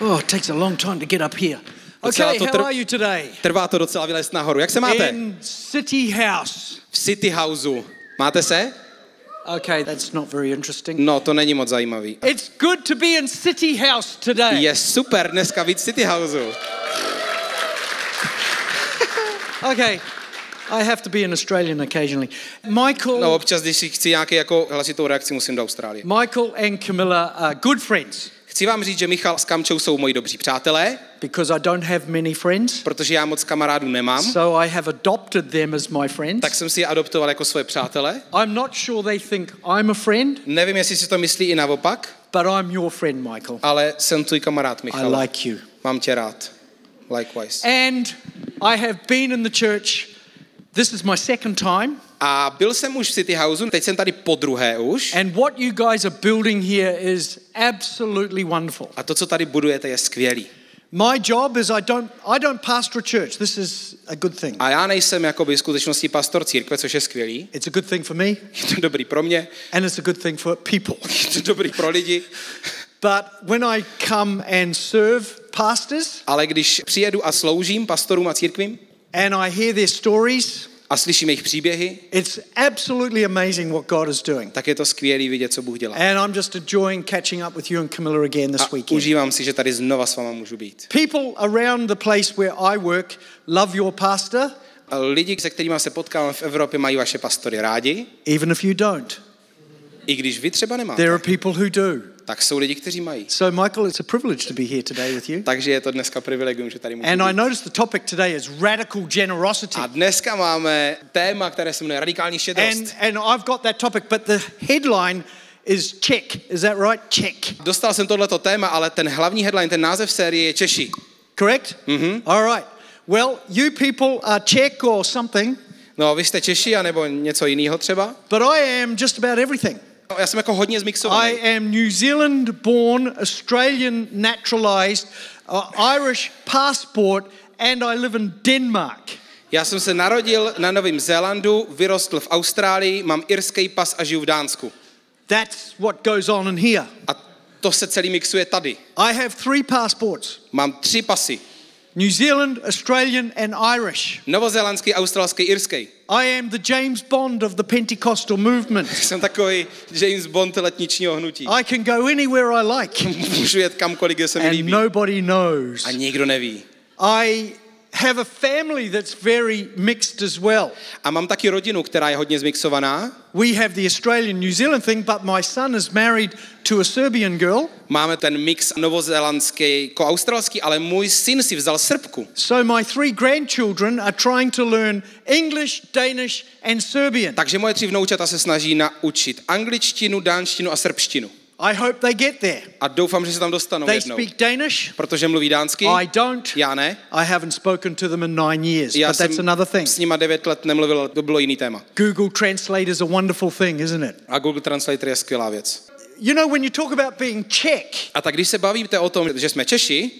Oh, it takes a long time to get up here. Docela Okay, to how tr- are you today? Trvá to docela vylézt nahoru. Jak se máte? In City House. V City Houseu. Máte se? Okay, that's not very interesting. No, to není moc zajímavý. It's good to be in City House today. Je super dneska víc City Houseu. Okay, I have to be an Australian occasionally. Michael, No občas, když si chci nějaký jako hlasitou reakci, musím do Austrálie. Michael and Camilla are good friends Chci vám říct, že Michal s Kamčou jsou moji dobří přátelé, because I don't have many friends. protože já moc kamarádů nemám, So I have adopted them as my friends. tak jsem si je adoptoval jako svoje přátele. I'm not sure they think I'm a friend, Nevím, jestli si to myslí i naopak, but I'm your friend, Michael. ale jsem tvůj kamarád, I Michal. like you. Mám tě rád. Likewise. And I have been in the church. This is my second time. A byl jsem už v City Houseu, teď jsem tady po druhé už. And what you guys are building here is absolutely wonderful. A to, co tady budujete, je skvělý. My job is I don't I don't pastor a church. This is a good thing. A já nejsem jako v skutečnosti pastor církve, což je skvělý. It's a good thing for me Je to dobrý pro mě, and it's a good thing for people. je to dobrý pro lidi. But when I come and serve pastors Ale když přijedu a sloužím pastorům a církvím and I hear their stories, a slyším jejich příběhy, it's absolutely amazing what God is doing. tak je to skvělý vidět, co Bůh dělá. And I'm just enjoying catching up with you and Camilla again this A weekend. užívám si, že tady znova s váma můžu být. People around the place where I work love your pastor, A lidi, se kterými se potkávám v Evropě, mají vaše pastory rádi, even if you don't. i když vy třeba nemáte. There are people who do. Tak jsou lidi, kteří mají. So, Michael, it's a privilege to be here today with you. Takže je to dneska privilegium, že tady můžu And I být. noticed the topic today is radical generosity. A dneska máme téma, které se jmenuje radikální štědrost. And, and I've got that topic, but the headline is check. Is that right? Check. Dostal jsem tohleto téma, ale ten hlavní headline, ten název série je Češi. Correct? Mm-hmm. All right. Well, you people are Czech or something, No, vy jste Češi, anebo něco jiného třeba? but I am just about everything. No, já jsem jako hodně zmixovaný. I am New Zealand born, Australian naturalized, uh, Irish passport, and I live in Denmark. Já jsem se narodil na Novém Zélandu, vyrostl v Austrálii, mám irský pas a žiju v Dánsku. That's what goes on in here. A to se celý mixuje tady. I have three passports Mám tři pasy. New Zealand, Australian, and Irish. Novozélandský, australský, irský. I am the James Bond of the Pentecostal movement. Jsem takový James Bond letničního hnutí. I can go anywhere I like, Můžu jet kamkoliv, kde se mi and líbí. nobody knows. A nikdo neví. I have a family that's very mixed as well. A mám taky rodinu, která je hodně zmixovaná. We have the Australian New Zealand thing, but my son is married to a Serbian girl. Máme ten mix novozélandský, jako australský, ale můj syn si vzal Srbku. So my three grandchildren are trying to learn English, Danish, and Serbian. Takže moje tři vnoučata se snaží naučit angličtinu, dánštinu a srbštinu. I hope they get there. A doufám, že se tam dostanou They jednou. speak Danish. Protože mluví dánsky, I don't. já ne. I haven't spoken to them in nine years, Já but that's another thing. s nima devět let nemluvil, to bylo jiný téma. Google Translate is a wonderful thing, isn't it? A Google Translator je skvělá věc. You know, when you talk about being Czech, A tak když se bavíte o tom, že jsme Češi,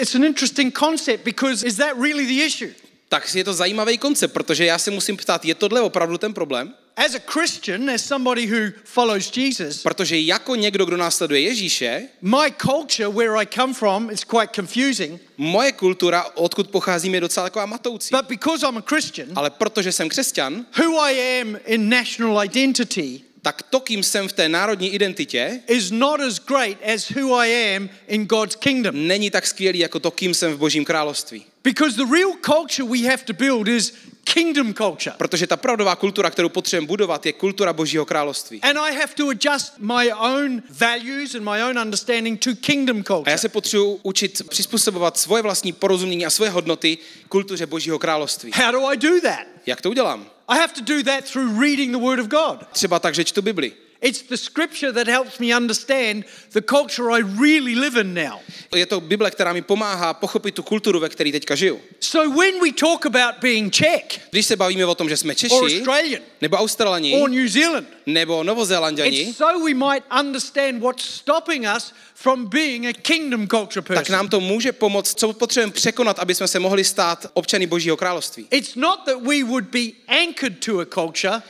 it's an interesting concept because is that really the issue? tak je to zajímavý koncept, protože já se musím ptát, je tohle opravdu ten problém? As a Christian, as somebody who follows Jesus, Protože jako někdo, kdo následuje Ježíše, my culture, where I come from, is quite confusing. moje kultura, odkud pocházím, je docela taková matoucí. But because I'm a Christian, Ale protože jsem křesťan, who I am in national identity tak to, kým jsem v té národní identitě, is not as great as who I am in God's kingdom. není tak skvělý jako to, kým jsem v Božím království. Because the real culture we have to build is kingdom culture. Protože ta pravdová kultura, kterou potřebujeme budovat, je kultura Božího království. And I have to adjust my own values and my own understanding to kingdom A culture. já se potřebuji učit přizpůsobovat svoje vlastní porozumění a svoje hodnoty kultuře Božího království. How do I do that? Jak to udělám? I have to do that through reading the Word of God. Třeba tak, že čtu Bibli. It's the scripture that helps me understand the culture I really live in now. Je to Bible, která mi pomáhá pochopit tu kulturu, ve které teďka žiju. So when we talk about being Czech Když se bavíme o tom, že jsme or Češi, Australian nebo Australani, or New Zealand, nebo Novozélanděni, it's so we might understand what's stopping us from being a kingdom culture tak person. nám to může pomoct, co potřebujeme překonat, aby jsme se mohli stát občany Božího království. It's not that we would be anchored to a culture,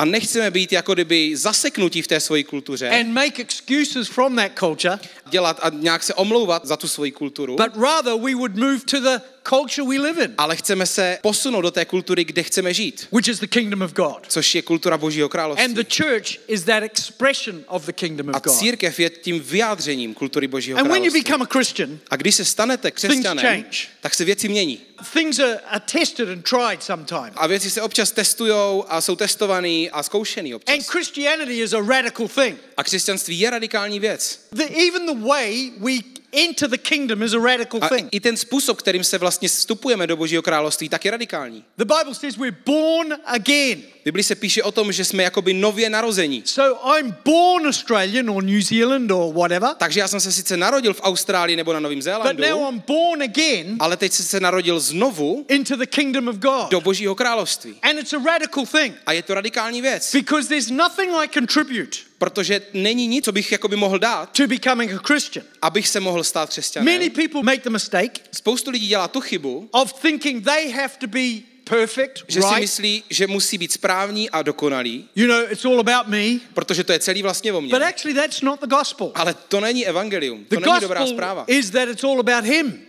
A nechceme být jako kdyby zaseknutí v té své kultuře, and make excuses from that culture, dělat a nějak se omlouvat za tu svoji kulturu, but rather we would move to the culture we live in, ale chceme se posunout do té kultury, kde chceme žít, which is the kingdom of God. což je kultura Božího And království. the church is that expression of the kingdom A of God. církev je tím vyjádřením kultury Božího And when you království. become a Christian, A když se stanete křesťanem, tak se věci mění. things are, are tested and tried sometimes. A věci se občas testujou a jsou testovaný a zkoušený občas. And Christianity is a radical thing. A křesťanství je radikální věc. The, even the way we enter the kingdom is a radical A thing. i ten způsob, kterým se vlastně vstupujeme do Božího království, tak je radikální. The Bible says we're born again. V Biblii se píše o tom, že jsme jakoby nově narození. So I'm born Australian or New Zealand or whatever, Takže já jsem se sice narodil v Austrálii nebo na Novém but Zélandu, now I'm born again ale teď jsem se narodil znovu into the kingdom of God. do Božího království. And it's a radical thing A je to radikální věc, because there's nothing I contribute protože není nic, co bych jakoby mohl dát, to becoming a Christian. abych se mohl stát Many křesťanem. people make the mistake Spoustu lidí dělá tu chybu, of thinking they have to be perfect, že si myslí, že musí být správní a dokonalý, You know, it's all about me. protože to je celý vlastně o mně. But actually, that's not the gospel. Ale to není evangelium, The to není dobrá zpráva. is that it's all about Him.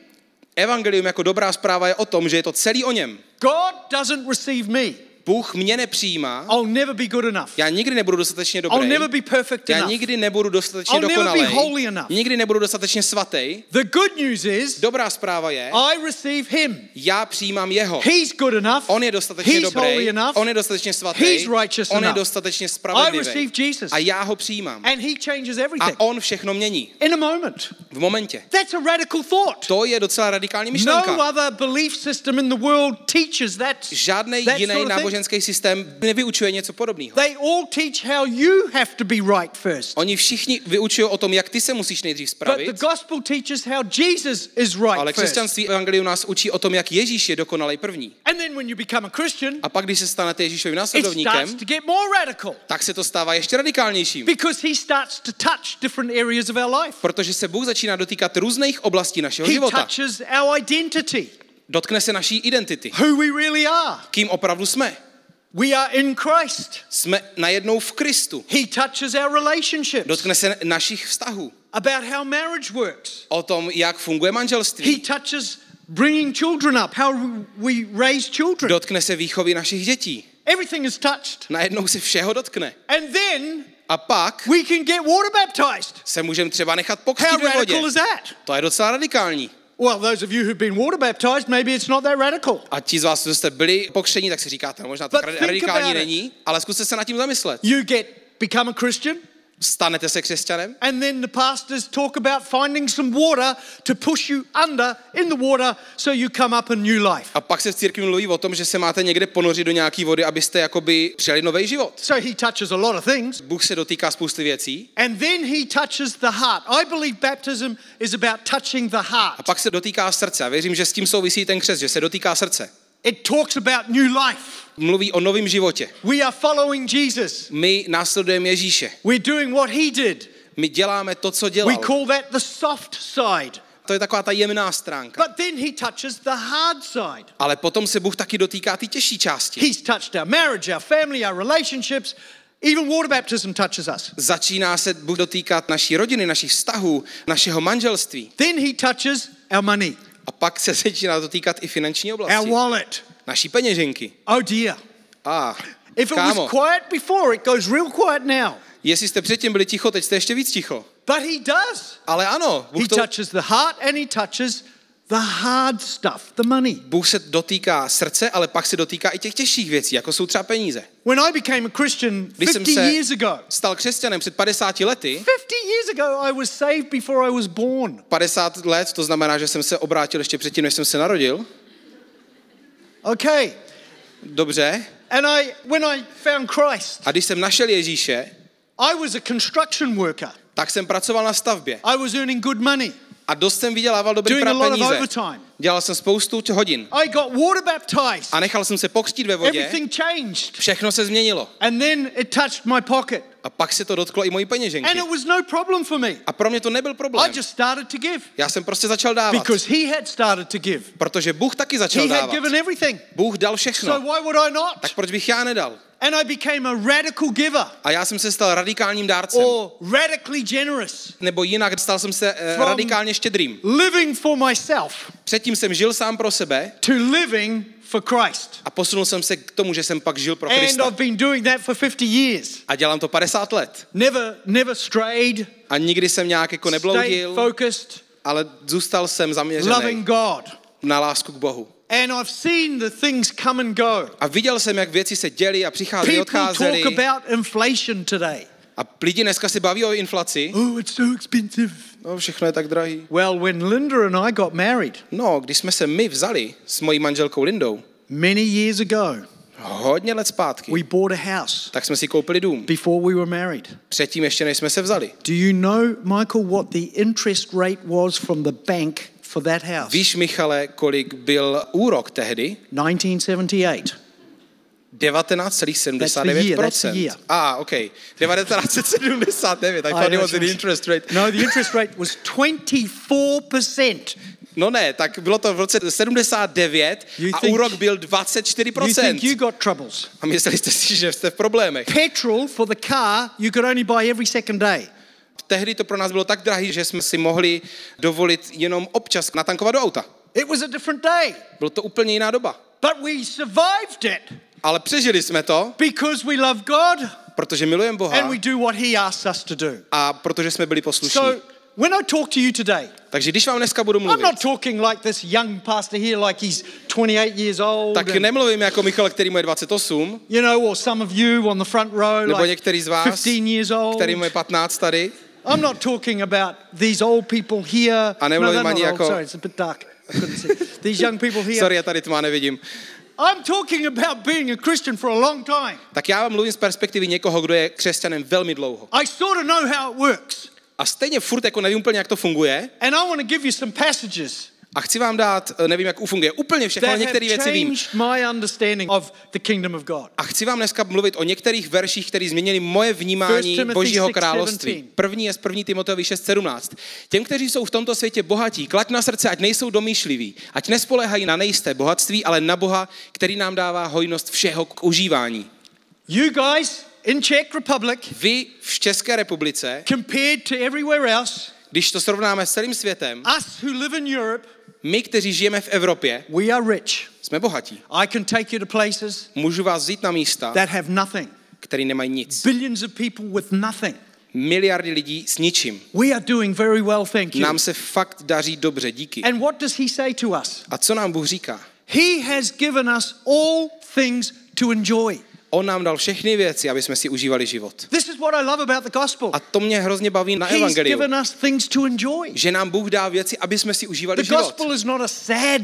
Evangelium jako dobrá zpráva je o tom, že je to celý o něm. God doesn't receive me. Bůh mě nepřijímá, I'll never be good enough. já nikdy nebudu dostatečně I'll dobrý, never be perfect já enough. nikdy nebudu dostatečně I'll never be dokonalý, holy enough. nikdy nebudu dostatečně svatý. The good news is Dobrá zpráva je, I receive Him. já přijímám jeho. He's good enough. On je dostatečně He's holy dobrý, enough. on je dostatečně svatý, He's righteous on je enough. dostatečně I spravedlivý. receive Jesus. A já ho přijímám. And He changes A everything on všechno mění. in a moment. V momentě. That's a radical thought. To je docela radikální No myšlenka. other belief system in the world teaches that. Žádný jiný sort of. Náboženský systém nevyučuje něco podobného. They all teach how you have to be right first. Oni všichni vyučují o tom, jak ty se musíš nejdřív But the spravit, gospel teaches how Jesus is ale right first. křesťanství evangelium nás učí o tom, jak Ježíš je dokonalý první. And then when you become a Christian, A pak, když se stanete Ježíšovým následovníkem, to get more radical tak se to stává ještě radikálnějším. because he starts to touch different areas of our life. Protože se Bůh začíná dotýkat různých oblastí našeho He života. touches our identity, Dotkne se naší identity. who we really are. Kým opravdu jsme. We are in Christ. Jsme najednou v Kristu. He touches our relationships, Dotkne se našich vztahů. about how marriage works. O tom, jak funguje He manželství. touches bringing children up, how we raise children. Dotkne se výchovy našich dětí. Everything is touched. Najednou se všeho dotkne. And then A pak we can get water baptized. se můžeme třeba nechat pokřtít ve vodě. is that? To je docela radikální. Well, those of you who've been water baptized, maybe it's not that radical. A ti z vás, co jste byli pokření, tak si říkáte, no, možná to But radikální není, ale zkuste se nad tím zamyslet. You get become a Christian, Stanete se křesťanem and then the pastors talk about finding some water to push you under in the water so you come up a new life. a pak se v církvi mluví o tom, že se máte někde ponořit do nějaké vody, abyste jakoby přijali nový život. So he touches a lot of things. Bůh se dotýká spousty věcí And then he touches the heart. I believe baptism is about touching the a heart. pak se dotýká srdce. A věřím, že s tím souvisí ten křest, že se dotýká srdce. It talks about new life. Mluví o novém životě. We are following Jesus. My následujeme Ježíše. We're doing what he did. My děláme to, co We dělal. call that the soft side. To je taková ta jemná stránka. But then he touches the hard side. Ale potom se Bůh taky dotýká ty těžší části. He's touched our marriage, our family, our relationships. Even water baptism touches us. Začíná se Bůh dotýkat naší rodiny, našich vztahů, našeho manželství. Then he touches our money, A pak se začíná dotýkat i finanční our oblasti. wallet. Naší peněženky. Oh dear. A If it kámo, was quiet before, it goes real quiet now. jestli jste předtím byli ticho, teď jste ještě víc ticho. But he does. Ale ano, He Bůh, to, touches the heart and he touches the hard stuff, the money. Bůh se dotýká srdce, ale pak se dotýká i těch těžších věcí, jako jsou třeba peníze. When I became a Christian Když jsem 50 se years ago, stal křesťanem před 50 lety, 50 years ago, I was saved before I was born. 50 let, to znamená, že jsem se obrátil ještě předtím, než jsem se narodil. Okay. Dobře. And I, when I found Christ, A když jsem našel Ježíše, I was a construction worker. tak jsem pracoval na stavbě. I was earning good money, A dost jsem vydělával dobrý doing a lot of peníze. overtime. Dělal jsem spoustu hodin. I got water baptized. A nechal jsem se pokřtít ve vodě. Everything changed. Všechno se změnilo. And then it touched my pocket. A pak se to dotklo i mojí And peněženky. it was no problem for me. A pro mě to nebyl I problém. just started to give Já jsem prostě začal dávat. because he had started to give. Protože Bůh taky začal He had dávat. given everything. Bůh dal So všechno. why would I not? Tak proč bych já nedal? And I became a radical giver A já jsem se stal radikálním dárcem. or radically generous, Nebo jinak, stal jsem se From- radikálně štědrým. living for myself Předtím jsem žil sám pro sebe to living for Christ. a posunul jsem se k tomu, že jsem pak žil pro And Krista. I've been doing that for 50 years. A dělám to 50 let. Never, never strayed, A nikdy jsem nějak jako stayed nebloudil, focused, ale zůstal jsem loving zaměřený God. na lásku k Bohu. And I've seen the things come and go. A viděl jsem, jak věci se děly a přicházely, People odcházely. talk about inflation today. A lidi dneska se baví o inflaci. Oh, it's so expensive. No, všechno je tak drahý. Well, when Linda and I got married No, když jsme se my vzali s mojí manželkou Lindou, many years ago, hodně let zpátky, we bought a house tak jsme si koupili dům. before we were married. Předtím ještě, než jsme se vzali. Do you know, Michael, what the interest rate was from the bank for that house? Víš, Michale, kolik byl úrok tehdy? 1978. 19,79%. That's the year. Ah, OK. 1979. I thought it was the interest rate. No, the interest rate was 24%. No ne, tak bylo to v roce 79 You a úrok byl You think 24%. you got troubles? A mysleli jste si, že jste v problémech. Petrol for the car you could only buy every second day. Tehdy to pro nás bylo tak drahý, že jsme si mohli dovolit jenom občas natankovat do auta. It was a different day. Bylo to úplně jiná doba. But we survived it Ale přežili jsme to, because we love God protože milujeme Boha and we do what He asks us to do. a protože jsme byli poslušní. So when I talk to you today, Takže když vám dneska budu I'm mluvit, not talking like this young pastor here, like he's 28 years old. tak and, nemluvím jako Michal, který mu je 28, you know, or some of you on the front row, nebo like některý z vás, 15 years old. který mu je 15 tady. I'm not talking about these old people here. A nemluvím no, they're ani not jako-. Sorry, it's a bit dark. I couldn't see. These young people here. Sorry, já tady tma nevidím. I'm talking about being a Christian for a long time. Tak já vám mluvím z perspektivy někoho, kdo je křesťanem velmi dlouho. I sort of know how it works. A stejně furt jako nevím úplně, jak to funguje. And I want to give you some passages A chci vám dát, eh, nevím, jak funguje úplně všechno, ale některé věci vím. A chci vám dneska mluvit o některých verších, které změnily moje vnímání 1 Timothy Božího 6:17. království. První je z 1. Timoteovi 6.17. Těm, kteří jsou v tomto světě bohatí, klaď na srdce, ať nejsou domýšliví, ať nespolehají na nejisté bohatství, ale na Boha, který nám dává hojnost všeho k užívání. You guys in Czech Republic, Vy v České republice, compared to everywhere else, když to srovnáme s celým světem, us who live in Europe, my, kteří žijeme v Evropě, we are rich. jsme bohatí. I can take you to places Můžu vás vzít na místa, that have nothing. které nemají nic. Billions of people with nothing. Miliardy lidí s ničím. We are doing very well, thank you. Nám se fakt daří dobře, díky. And what does he say to us? A co nám Bůh říká? He has given us all things to enjoy. On nám dal všechny věci, aby jsme si užívali život. This is what I love about the gospel. A to mě hrozně baví na He's evangeliu. given us things to enjoy. Že nám Bůh dá věci, aby jsme si užívali The život. gospel is not a sad,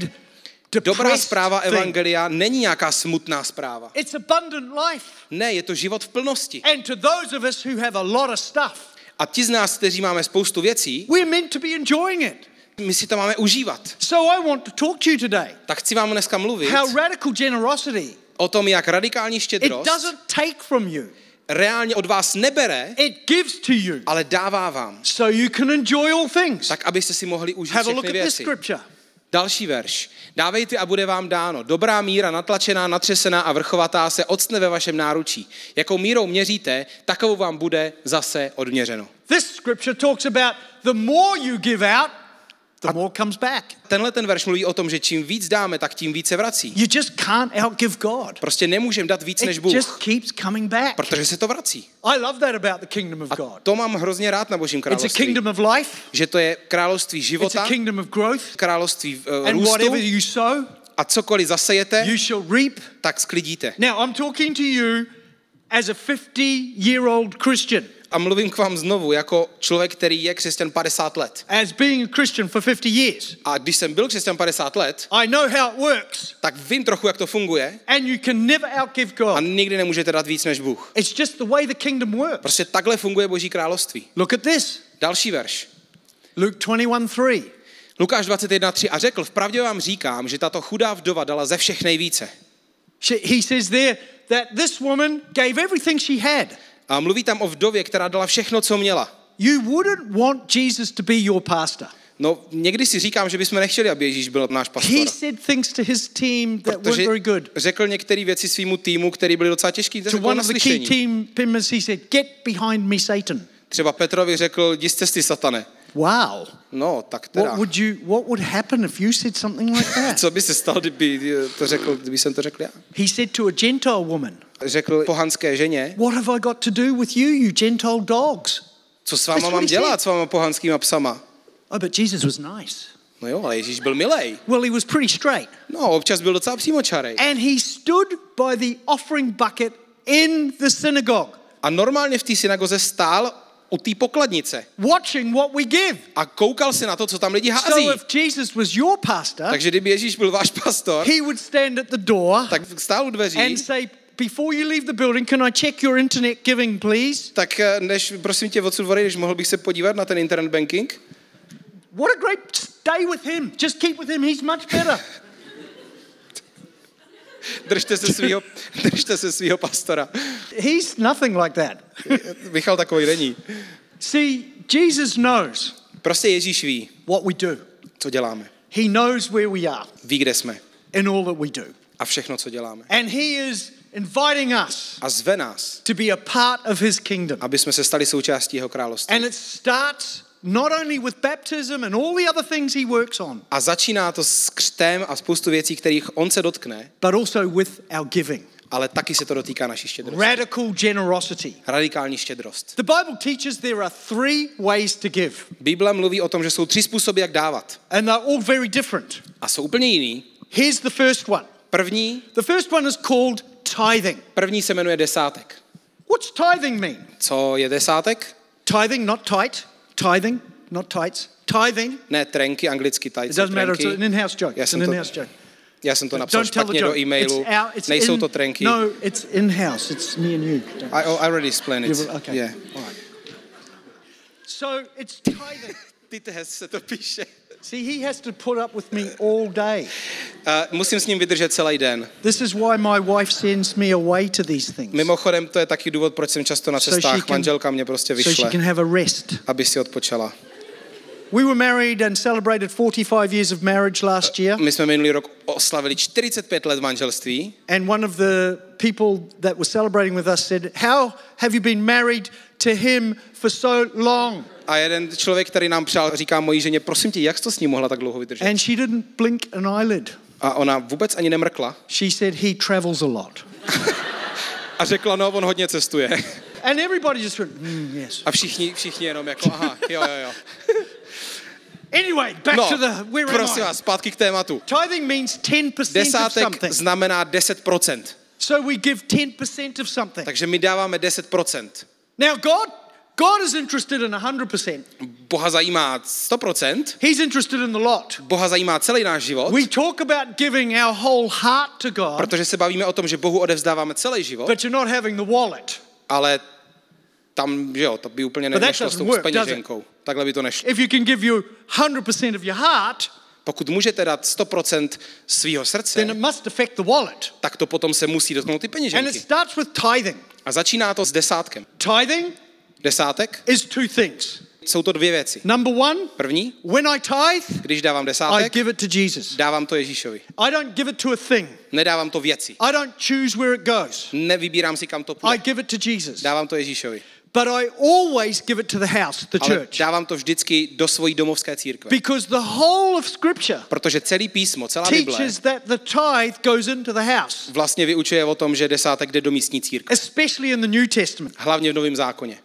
Dobrá zpráva evangelia není nějaká smutná zpráva. It's abundant life. Ne, je to život v plnosti. And to those of us who have a lot of stuff, A ti z nás, kteří máme spoustu věcí, we're meant to be enjoying it. my si to máme užívat. So I want to talk to you today Tak chci vám dneska mluvit how radical generosity o tom, jak radikální it štědrost doesn't take from you, reálně od vás nebere, it gives to you ale dává vám. so you can enjoy all things. Tak, abyste si mohli užít Have a look všechny at this věci. scripture. Další verš. Dávejte a bude vám dáno. Dobrá míra, natlačená, natřesená a vrchovatá se octne ve vašem náručí. Jakou mírou měříte, takovou vám bude zase odměřeno. This scripture talks about the more you give out, the more comes back. Tenhle ten verš mluví o tom, že čím víc dáme, tak tím víc se vrací. You just can't outgive God. Prostě nemůžeme dát víc než It Bůh, just keeps coming back. protože se to vrací. I love that about the kingdom of A God. to mám hrozně rád na Božím It's a království. kingdom of life. Že to je království It's a života, kingdom of growth. království uh, And růstu whatever you sow, a cokoliv zasejete, you shall reap. tak sklidíte. Now, I'm talking to you as a 50 year old Christian, A mluvím k vám znovu jako člověk, který je křesťan 50 let. as being a Christian for 50 years. A když jsem byl křesťan 50 let, I know how it works, tak vím trochu, jak to funguje and you can never outgive a God. nikdy nemůžete dát víc než Bůh. It's just the way the kingdom works. Prostě takhle funguje Boží království. Look at this Další verš. Luke 21 3. Lukáš 21.3 a řekl, vpravdě vám říkám, že tato chudá vdova dala ze všech nejvíce. She- He says there that this woman gave everything she had. A mluví tam o vdově, která dala všechno, co měla. You wouldn't want Jesus to be your pastor. No, někdy si říkám, že bychom nechtěli, aby Ježíš byl náš pastor. He said things to his team that weren't very good. řekl některé věci svýmu týmu, který byly docela těžký. To one of the key team members, he said, Get behind me, Satan. Třeba Petrovi řekl, jdi z cesty satane. Wow. No, tak teda. What would you what would happen if you said something like that? Co by se stalo, kdyby to řekl, kdyby jsem to řekl já? He said to a Gentile woman, Řekl pohanské ženě, What have I got to do with you, you Gentile dogs? co s váma mám dělat, s váma pohanskýma psama? Oh, but Jesus was nice. No jo, ale Ježíš byl milej. Well, he was pretty straight. No, občas byl docela přímočarej. And he stood by the offering bucket in the synagogue, A normálně v té synagoze stál u té pokladnice watching what we give. a koukal se na to, co tam lidi hází. So if Jesus was your pastor, Takže kdyby Ježíš byl váš pastor, he would stand at the door tak stál u dveří, and say, Before you leave the building, can I check your internet giving, please? tak eh, než, prosím tě, odsud odejdeš, mohl bych se podívat na ten internet banking? What a great stay with him. Just keep with him. He's much better. Držte se svého, držte se svého pastora. He's nothing like that. Michal takový není. See, Jesus knows Prostě Ježíš ví, what we do. co děláme. He knows where we are Ví, kde jsme in all that we do. a všechno, co děláme. And he is inviting us A zve nás, to be a part of his kingdom. aby jsme se stali součástí jeho království. And it starts not only with baptism and all the other things he works on, A začíná to s křtem a spoustu věcí, kterých on se dotkne, but also with our giving. ale taky se to dotýká naší štědrosti. Radical generosity. Radikální štědrost. The Bible teaches there are three ways to give, Bible mluví o tom, že jsou tři způsoby, jak dávat. and they're all very different. A jsou úplně jiný. Here's the first one. První, The first one is called tithing. první se jmenuje desátek. What's tithing mean? Co je desátek? Tithing, not tight. Tithing, not tights. Tithing. Ne trenky, anglicky It doesn't matter. It's an in-house joke. Já It's jsem to- in-house joke. Já jsem to napsal Don't špatně do joke. e-mailu. It's out. It's Nejsou in, to trenky. No, it's in-house. It's me and you. Don't- I, I already explained it. You okay. Yeah. All right. So it's tithing. Tites se to píše. See, he has to put up with me all day. Uh, musím s ním vydržet celý den. This is why my wife sends me away to these things. Mimochodem, to je taky důvod, proč jsem často na So cestách. can- Manželka mě prostě so she vyšle, can have a rest. aby si odpočala. We were married and celebrated 45 years of marriage last year. My jsme minulý rok oslavili 45 let manželství And one of the people that was celebrating with us said, How have you been married to him for so long? A jeden člověk, který nám přál, říká mojí ženě, prosím tě, jak jsi to s ním mohla tak dlouho vydržet? And she didn't blink an eyelid. A ona vůbec ani nemrkla She said, He travels a lot. a řekla, no, on hodně cestuje. And everybody just went, mm, Yes. A všichni, všichni jenom jako, aha, jo, jo, jo. Anyway, back No, to the where prosím vás, zpátky k tématu. Tithing means 10% of Desátek something. znamená 10%. So we give 10% of something. Takže my dáváme 10%. Now, God, God is interested in 100%. Boha zajímá 100%, He's interested in the lot. Boha zajímá celý náš život, We talk about giving our whole heart to God, protože se bavíme o tom, že Bohu odevzdáváme celý život, but you're not having the wallet. ale tam, že jo, to by úplně nešlo s tou work, peněženkou. Takhle by to nešlo. If you can give you 100% of your heart, Pokud můžete dát 100% svého srdce, then it must affect the wallet. tak to potom se musí dotknout ty And it peněženky. starts with tithing. A začíná to s desátkem. Tithing Desátek is two things. jsou to dvě věci. Number one, První, when I tithe, když dávám I desátek, give it to Jesus. dávám to Ježíšovi. I don't give it to a thing. Nedávám to věci. I don't choose where it goes. Nevybírám si, kam to I půjde. give it to Jesus. Dávám to Ježíšovi. But I always give it to the house, the Ale church. dávám to vždycky do svojí domovské církve. Because the whole of Scripture Protože celý písmo, celá Bible teaches that the tithe goes into the house, vlastně vyučuje o tom, že desátek jde do místní církve. especially in the New Testament. Hlavně v Novém zákoně.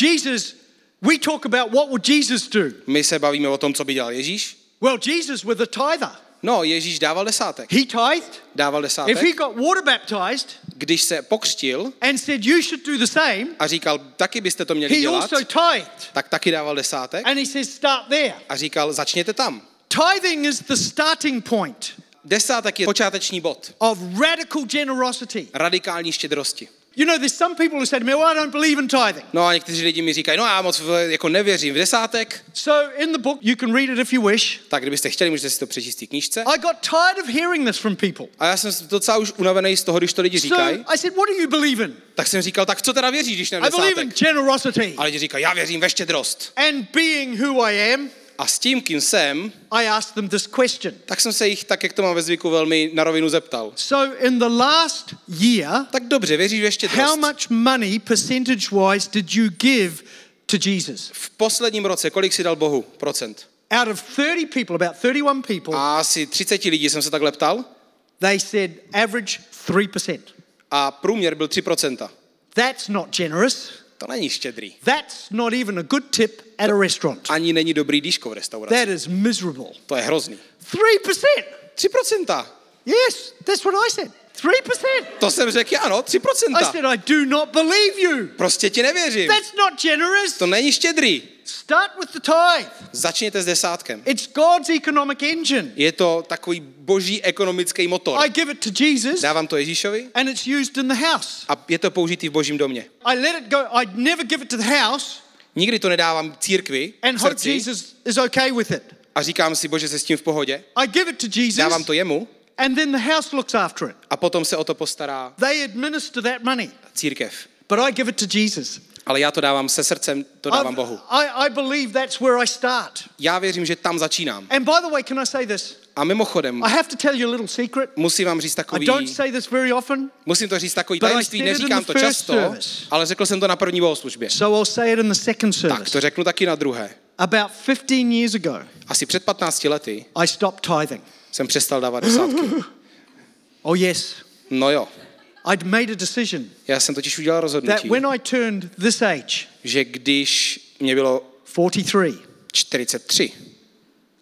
Jesus, we talk about what would Jesus do? My se bavíme o tom, co by dělal Ježíš. Well, Jesus was a tither. No, Ježíš dával desátek. He tithed. Dával If desátek. he got water baptized Když se pokřtil and said, You should do the same, a říkal, taky byste to měli he dělat, also tithed. tak taky dával desátek And he says, Start there. a říkal, začněte tam. Tithing is the starting point Desátek je počáteční bod of radical generosity. radikální štědrosti. You know, there's some people who say to me, Well, I don't believe in tithing. No a někteří lidi mi říkají, no já moc v- jako nevěřím v desátek, So in the book, you can read it if you wish. tak kdybyste chtěli, můžete si to přečíst v té knížce. I got tired of hearing this from people. A já jsem docela už unavený z toho, když to lidi So říkají, I said, What do you believe in? tak jsem říkal, tak co teda věříš, když ne I believe in generosity A lidi říkají, já věřím ve štědrost. and being who I am A s tím, kým jsem, I asked them this question. tak jsem se jich, tak jak to mám ve zvyku, velmi na rovinu zeptal. So, in the last year, Tak dobře, věříš ve how štědrost? much money, percentage wise, did you give to Jesus? V posledním roce, kolik si dal Bohu procent? Out of 30 people, about 31 people, A asi 30 lidí jsem se takhle ptal they said average 3%. a průměr byl 3%. That's not generous. To není štědrý. That's not even a good tip at a restaurant. Ani není dobrý dýško v restauraci. That is miserable. To je hrozný. 3%. 3%. Yes, that's what I said. 3%. To jsem řekl, ano, I 3%. said, I do not believe you. Prostě ti nevěřím. That's not generous. To není štědrý. Start with the tithe. Začněte s desátkem. It's God's economic engine. Je to takový boží ekonomický motor. I give it to Jesus Dávám to Ježíšovi and it's used in the house. a je to použitý v božím domě. I let it go. I never give it to the house Nikdy to nedávám církvi and hope Jesus is okay with it. a říkám si, bože, se s tím v pohodě. I give it to Jesus Dávám to jemu and then the house looks after it. a potom se o to postará They administer that money, církev. but I give it to Jesus. Ale já to dávám se srdcem, to dávám I've- Bohu. I, I believe that's where I start. Já věřím, že tam začínám. And by the way, can I say this? A mimochodem, I have to tell you a little secret. musím vám říct I takový, don't say this very often, musím to říct takový I tajemství, neříkám to first často, service. ale řekl jsem to na první bohoslužbě. so I'll say it in the second Tak, service. to řeknu taky na druhé. About 15 years ago, Asi před 15 lety I stopped tithing. Jsem přestal dávat desátky. Oh, yes. No jo, I'd made a decision já jsem totiž udělal that rozhodnutí, when I turned this age, že když mě bylo 43, 43,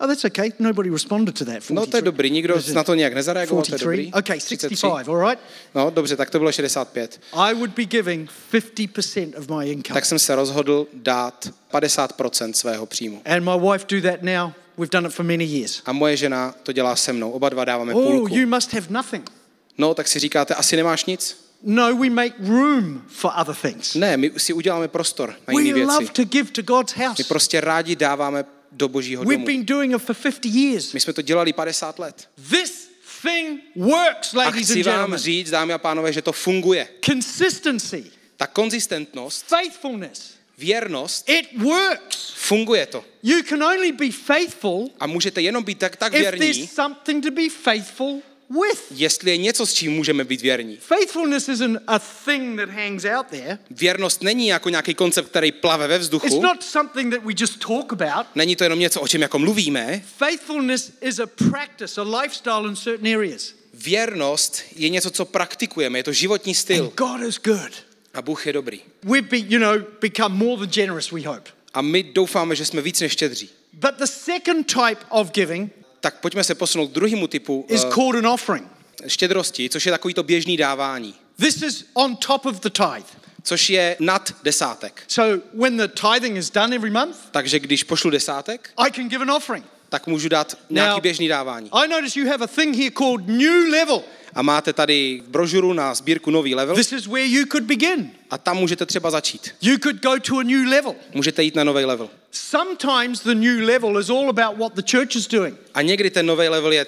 oh, that's okay. Nobody responded to that. 43. no to je dobrý, nikdo na to nějak nezareagoval, to je 43? dobrý. Okay, 33. 65, all right? No dobře, tak to bylo 65. I would be giving 50% of my income. Tak jsem se rozhodl dát 50% svého příjmu. And my wife do that now. We've done it for many years. A moje žena to dělá se mnou. Oba dva dáváme Oh, půlku. you must have nothing. No, tak si říkáte, asi nemáš nic? No, we make room for other things. Ne, my si uděláme prostor na We jiné love věci. to give to God's house. My prostě rádi dáváme do božího We've domu. been doing it for 50 years. My jsme to dělali 50 let. This thing works, A ladies chci and vám gentlemen. říct, dámy a pánové, že to funguje. Consistency, Ta konzistentnost, faithfulness, věrnost, it works. funguje to. You can only be faithful A můžete jenom být tak, tak if věrní, there's something to be faithful with. jestli je něco, s čím můžeme být věrní. Faithfulness isn't a thing that hangs out there. Věrnost není jako nějaký koncept, který plave ve It's vzduchu. not something that we just talk about. Není to jenom něco, o čem jako mluvíme. Faithfulness is a practice, a lifestyle in certain areas. Věrnost je něco, co praktikujeme, je to životní styl. And God is good. A Bůh je dobrý. We've be, you know, become more than generous, we hope. A my doufáme, že jsme víc než štědří. But the second type of giving Tak pojďme se posunout k druhému typu is uh, called an offering. štědrosti, což je takový to běžný dávání, This is on top of the tithe. což je nad desátek. So when the tithing is done every month, Takže když pošlu desátek, I can give an offering. Tak můžu dát nějaký běžný dávání. I notice you have a thing here called New Level. A máte tady brožuru na sbírku Nový level This is where you could begin. a tam můžete třeba začít. You could go to a new level. Můžete jít na nový level. Sometimes the new level is all about what the church is doing. A někdy ten nový level je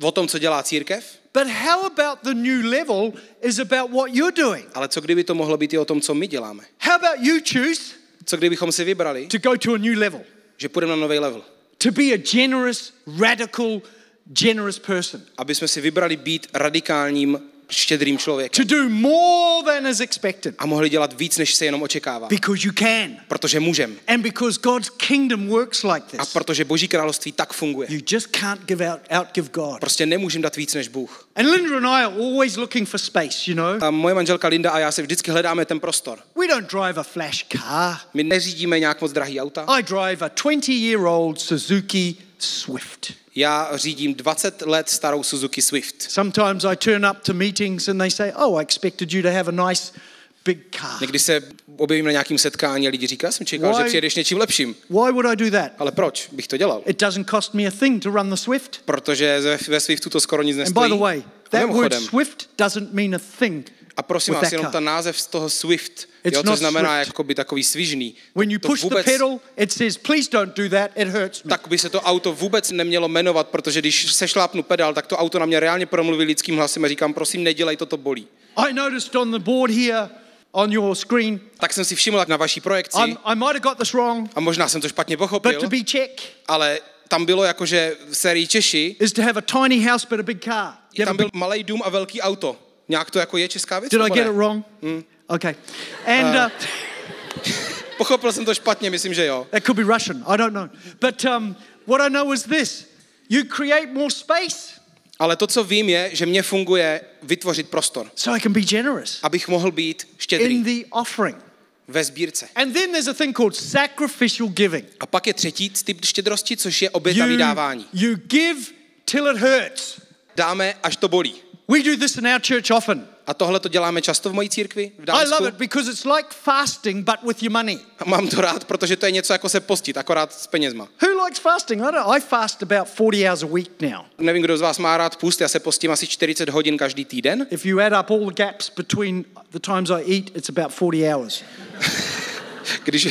o tom, co dělá církev, But how about the new level is about what you're doing? ale co kdyby to mohlo být i o tom, co my děláme? How about you choose Co kdybychom si vybrali, to go to a new level? že půjdeme na nový level? To be a generous, radical, generous person. Aby jsme si vybrali být radikálním, štědrým člověkem. To do more than is expected. A mohli dělat víc, než se jenom očekává. Because you can. Protože můžem. And because God's kingdom works like A this. protože Boží království tak funguje. You just can't give out, outgive God. Prostě nemůžem dát víc než Bůh. And Linda and I are always looking for space, you know. A moje manželka Linda a já se vždycky hledáme ten prostor. We don't drive a flash car. My neřídíme nějak moc drahý auta. I drive a 20 year old Suzuki Swift. Já řídím 20 let starou Suzuki Swift. Sometimes I turn up to meetings and they say, Oh, I expected you to have a nice big car. Někdy se objevím na nějakém setkání a lidi říkají, jsem čekal, Why- že přijedeš něčím lepším. Why would I do that? Ale proč bych to dělal? It doesn't cost me a thing to run the Swift. Protože ve, Swiftu to skoro nic And nestojí. by the way, that word Swift doesn't mean a thing. A prosím vás, jenom ten název z toho Swift, jo, to znamená Swift. jakoby takový svižný. When you push the vůbec, pedal, it says, Please don't do that, it hurts me. tak by se to auto vůbec nemělo jmenovat, protože když se šlápnu pedál, tak to auto na mě reálně promluví lidským hlasem a říkám, prosím, nedělej to, to bolí. I noticed on the board here, on your screen. tak jsem si všiml na vaší projekci, I'm, I might have got this wrong, a možná jsem to špatně but pochopil, to be Czech ale tam bylo jako, že v sérii Češi, is to have a tiny house but a big car. Tam byl malý dům a velký auto. Nějak to jako je česká věc? did I get it wrong? Okay. And uh, Pochopil jsem to špatně, myslím, že jo. that could be Russian. I don't know. But um, what I know is this you create more space Ale to, co vím, je, že mě funguje vytvořit prostor, so I can be generous abych mohl být štědrý in the offering. ve sbírce. And then there's a thing called sacrificial giving. A pak je třetí typ štědrosti, což je obětavý dávání. you give till it hurts. Dáme, až to bolí. We do this in our church often. A tohle to děláme často v mojí církvi, v I Dánsku. love it because it's like fasting but with your money. A mám to rád, protože to je něco jako se postit, akorát s penězma. Who likes fasting? I don't. I fast about 40 hours a week now. Nevím, kdo z vás má rád půst, já se postím asi 40 hodin každý týden. If you add up all the gaps between the times I eat, it's about 40 hours. Když,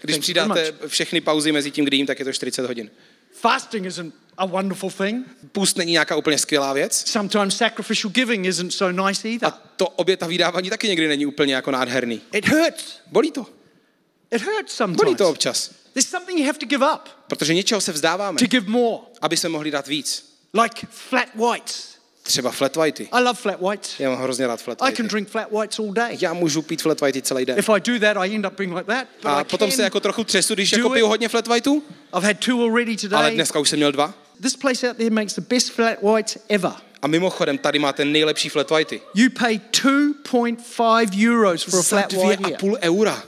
když přidáte všechny pauzy mezi tím, kdy jím, tak je to 40 hodin. Fasting isn't a wonderful thing. Půst není nějaká úplně skvělá věc. Sometimes sacrificial giving isn't so nice A either. to obětavý dávání taky někdy není úplně jako nádherný. It hurts. Bolí to. It hurts Bolí sometimes. to občas. There's something you have to give up Protože něčeho se vzdáváme, to give more, aby se mohli dát víc. like flat whites. Třeba flat whitey. I love flat whites. Já mám hrozně rád flat I can whitey. drink flat whites all day. Já můžu pít flat whitey celý den. If I do that, I end up being like that. But A I potom se jako trochu třesu, když jako piju hodně flat whiteů, I've had two already ale today. dneska už jsem měl dva. This place out there makes the best flat whites ever. A mimochodem, tady máte nejlepší flat whitey. You pay 2.5 euros for a flat white a půl eura.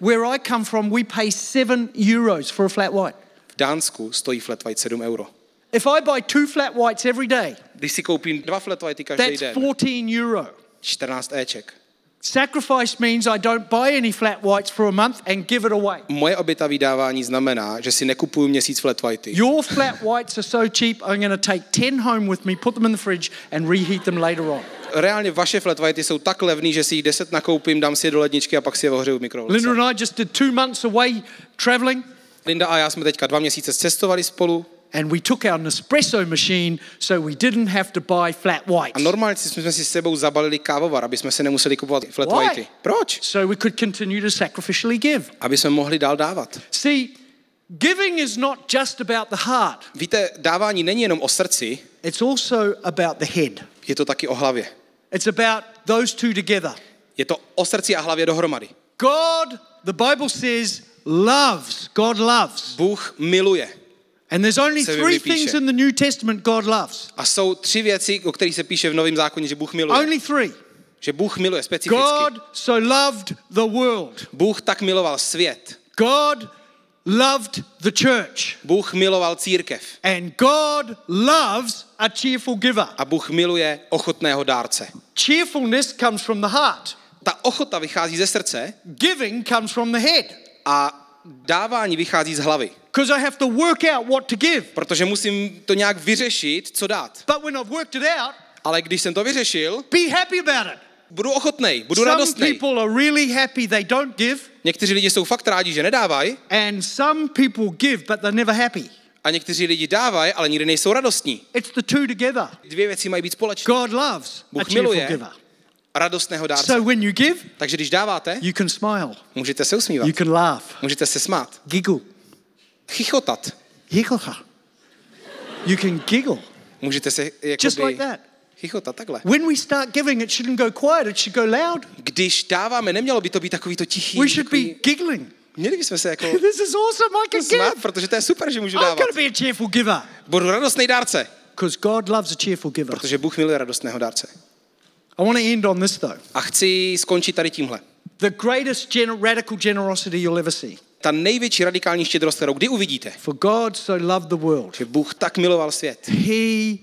Where I come from, we pay 7 euros for a flat white. V Dánsku stojí flat white 7 euro. If I buy two flat whites every day, Když si koupím dva flat whitey každý that's den, 14 euro. 14 éček. Sacrifice means I don't buy any flat whites for a month and give it away. Moje obětavý dávání znamená, že si nekupuju měsíc flat whitey. Your flat whites are so cheap, I'm going to take 10 home with me, put them in the fridge, and reheat them later on. Reálně vaše flat whitey jsou tak levný, že si jich 10 nakoupím, dám si je do ledničky a pak si je ohřeju v mikrovlnce. Linda and I just did two months away traveling, Linda a já jsme teďka dva měsíce cestovali spolu and we took our Nespresso machine so we didn't have to buy flat a whites. normálně jsme si s sebou zabalili kávovar, aby jsme se nemuseli kupovat flat Why? whitey. Proč? So we could continue to sacrificially give. Aby jsme mohli dál dávat. See, giving is not just about the heart, Víte, dávání není jenom o srdci, it's also about the head. je to taky o hlavě. It's about those two together. Je to o srdci a hlavě dohromady. God, the Bible says, loves. God loves. Bůh miluje. And there's only three things in the New Testament God loves. A jsou tři věci, o kterých se píše v Novém zákoně, že Bůh miluje. Only three. Že Bůh miluje specificky. God so loved the world. Bůh tak miloval svět. God loved the church. Bůh miloval církev. And God loves a cheerful giver. A Bůh miluje ochotného dárce. Cheerfulness comes from the heart. Ta ochota vychází ze srdce Giving comes from the head. a dávání vychází z hlavy. Because I have to work out what to give. Protože musím to nějak vyřešit, co dát. But when I've worked it out, Ale když jsem to vyřešil, be happy about it. budu ochotnej, budu Some radostnej. people are really happy they don't give, Někteří lidi jsou fakt rádi, že nedávají and some people give, but they're never happy. a někteří lidi dávají, ale nikdy nejsou radostní. It's the two together. Dvě věci mají být společné. God loves a Bůh cheerful miluje giver. radostného dárce. So when you give, Takže když dáváte, you can smile, můžete se usmívat, you can laugh, můžete se smát, giggle, chichotat, giggle. You can giggle, můžete se just jakoby like that. chichotat takhle. When we start giving, it shouldn't go quiet, it should go loud. Když dáváme, nemělo by to být takový to tichý. We should be takový, giggling. měli bychom se jako This is awesome, I can smát, give. protože to je super, že můžu I'm dávat. going to be a cheerful giver. Budu radostný dárce, Because God loves a cheerful giver. protože Bůh miluje radostného dárce. I want to end on this though. A chci skončit tady tímhle. The greatest gener- radical generosity you'll ever see. Ta největší radikální štědrost, kterou kdy uvidíte, For God so loved the world, že Bůh tak miloval svět, he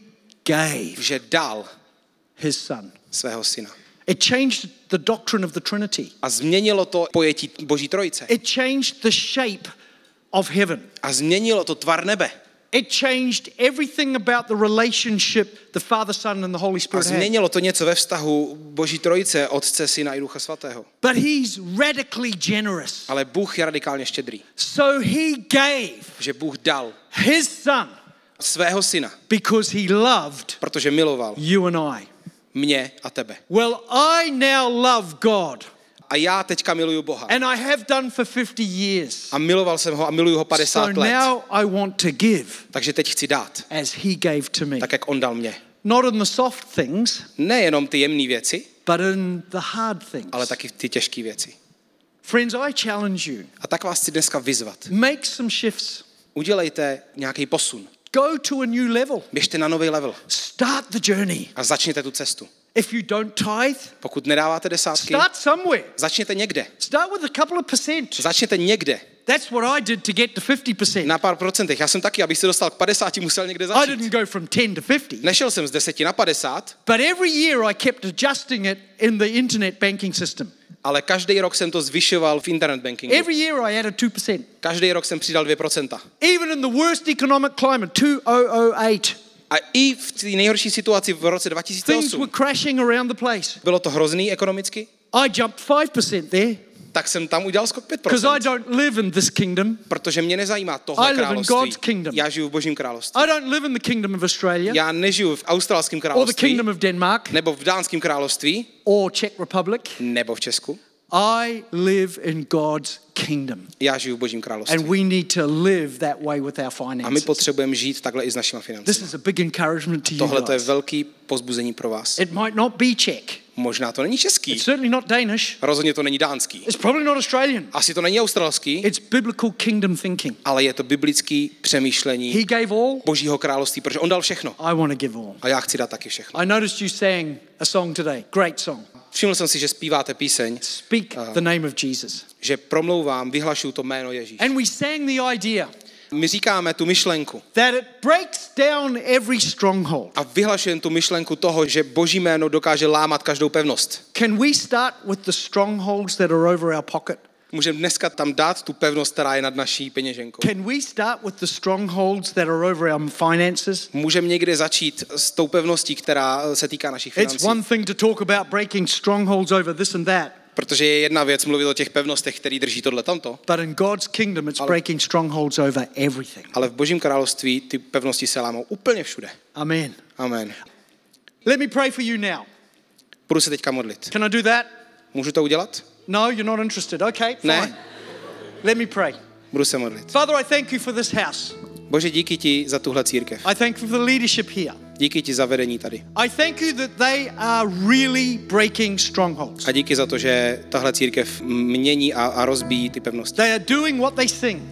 gave že dal his son. svého syna. It changed the doctrine of the Trinity. A změnilo to pojetí Boží trojice. It changed the shape of heaven. A změnilo to tvar nebe. It changed everything about the relationship the Father, Son, and the Holy Spirit had. změnilo to něco ve vztahu Boží trojice, Otce, Syna i Ducha Svatého. But he's radically generous. Ale Bůh je radikálně štědrý. So he gave Že Bůh dal his son svého syna, because he loved protože miloval you and I. mě a tebe. Well, I now love God, A já teďka miluju Boha. and I have done for 50 years. A miloval jsem ho a miluju ho So 50 let. now I want to give Takže teď chci dát, as He gave to me. tak jak on dal mě. Not in the soft things, Nejenom ty jemné věci, but in the hard things. ale taky ty těžké věci. Friends, I challenge you A tak vás chci dneska vyzvat. make some shifts, Udělejte nějaký posun. go to a new level, Běžte na nový level start the journey. a začněte tu cestu. If you don't tithe, Pokud nedáváte desátky, start somewhere. začněte někde. Start with a couple of percent. Začněte někde. That's what I did to get to 50%. Na pár procentech. Já jsem taky, abych se dostal k 50, musel někde I začít. didn't go from 10 to 50. Nešel jsem z 10 na 50, But every year I kept adjusting it in the internet banking system. ale každý rok jsem to zvyšoval v internet bankingu. Every year I added 2%. Každý rok jsem přidal 2%. Even in the worst economic climate, 2008, A i v té nejhorší situaci v roce things 2008 were crashing around the place. bylo to hrozný ekonomicky, I jumped 5% there tak jsem tam udělal skok because I 5%. don't live in this kingdom. Protože mě nezajímá tohle I live in království. God's kingdom. Já žiju v božím království. I don't live in the kingdom of Australia Já nežiju v australském or the království, kingdom of Denmark nebo v dánském království, or Czech Republic. nebo v Česku. I live in God's kingdom. Já žiju v božím království. And we need to live that way with our A my finances. potřebujeme žít takhle i s našimi This financemi. is a big encouragement to you Tohle to je velký pozbuzení pro vás. It might not be Czech. Možná to není český, It's certainly not Danish. rozhodně to není dánský, It's probably not Australian. asi to není australský, It's biblical kingdom thinking. ale je to biblický přemýšlení He gave all, božího království, protože on dal všechno. I want to give all. A já chci dát taky všechno. I noticed you sang a song today. Great song. Všiml jsem si, že zpíváte píseň, Speak the name of Jesus. že promlouvám, vyhlašuju to jméno Ježíš. And we sang the idea My říkáme tu myšlenku that it breaks down every stronghold. a vyhlašujeme tu myšlenku toho, že boží jméno dokáže lámat každou pevnost. Can we start with the strongholds that are over our pocket? Můžeme dneska tam dát tu pevnost, která je nad naší peněženkou. Can we start with the strongholds that are over our finances? Můžeme někde začít s tou pevností, která se týká našich It's financí. one thing to talk about breaking strongholds over this and that, Protože je jedna věc mluvit o těch pevnostech, který drží tohle tamto, but in God's kingdom, it's breaking strongholds over everything. ale v božím království ty pevnosti se lámou úplně všude. Amen. Amen. Let me pray for you now. Budu se teďka modlit. Can I do that? Můžu to udělat? No, you're not interested. Okay, fine. Ne. Let me pray. Budu se modlit. Father, I thank you for this house. Bože, díky ti za tuhle církev. I thank you for the leadership here. Díky ti za vedení tady. I thank you that they are really breaking strongholds. A díky za to, že tahle církev mění a, a rozbíjí ty pevnosti. They are doing what they sing.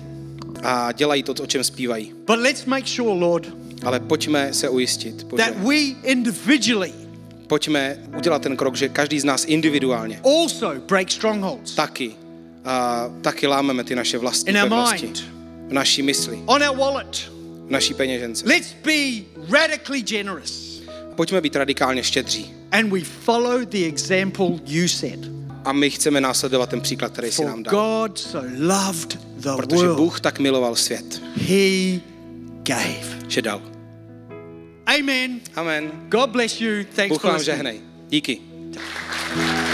A dělají to, o čem zpívají. But let's make sure, Lord, Ale pojďme se ujistit, Bože. that we individually Pojďme udělat ten krok, že každý z nás individuálně also break strongholds taky, a, taky lámeme ty naše vlastní in pevnosti. mind, V naší mysli, on our wallet. v naší peněžence. Let's be radically generous. Pojďme být radikálně štědří. And we follow the example you set. A my chceme následovat ten příklad, který si nám dal. God so loved the Protože Bůh tak miloval svět, he gave. že dal. Amen. Amen. God bless you. Thanks Bohu for listening. žehnej. Díky.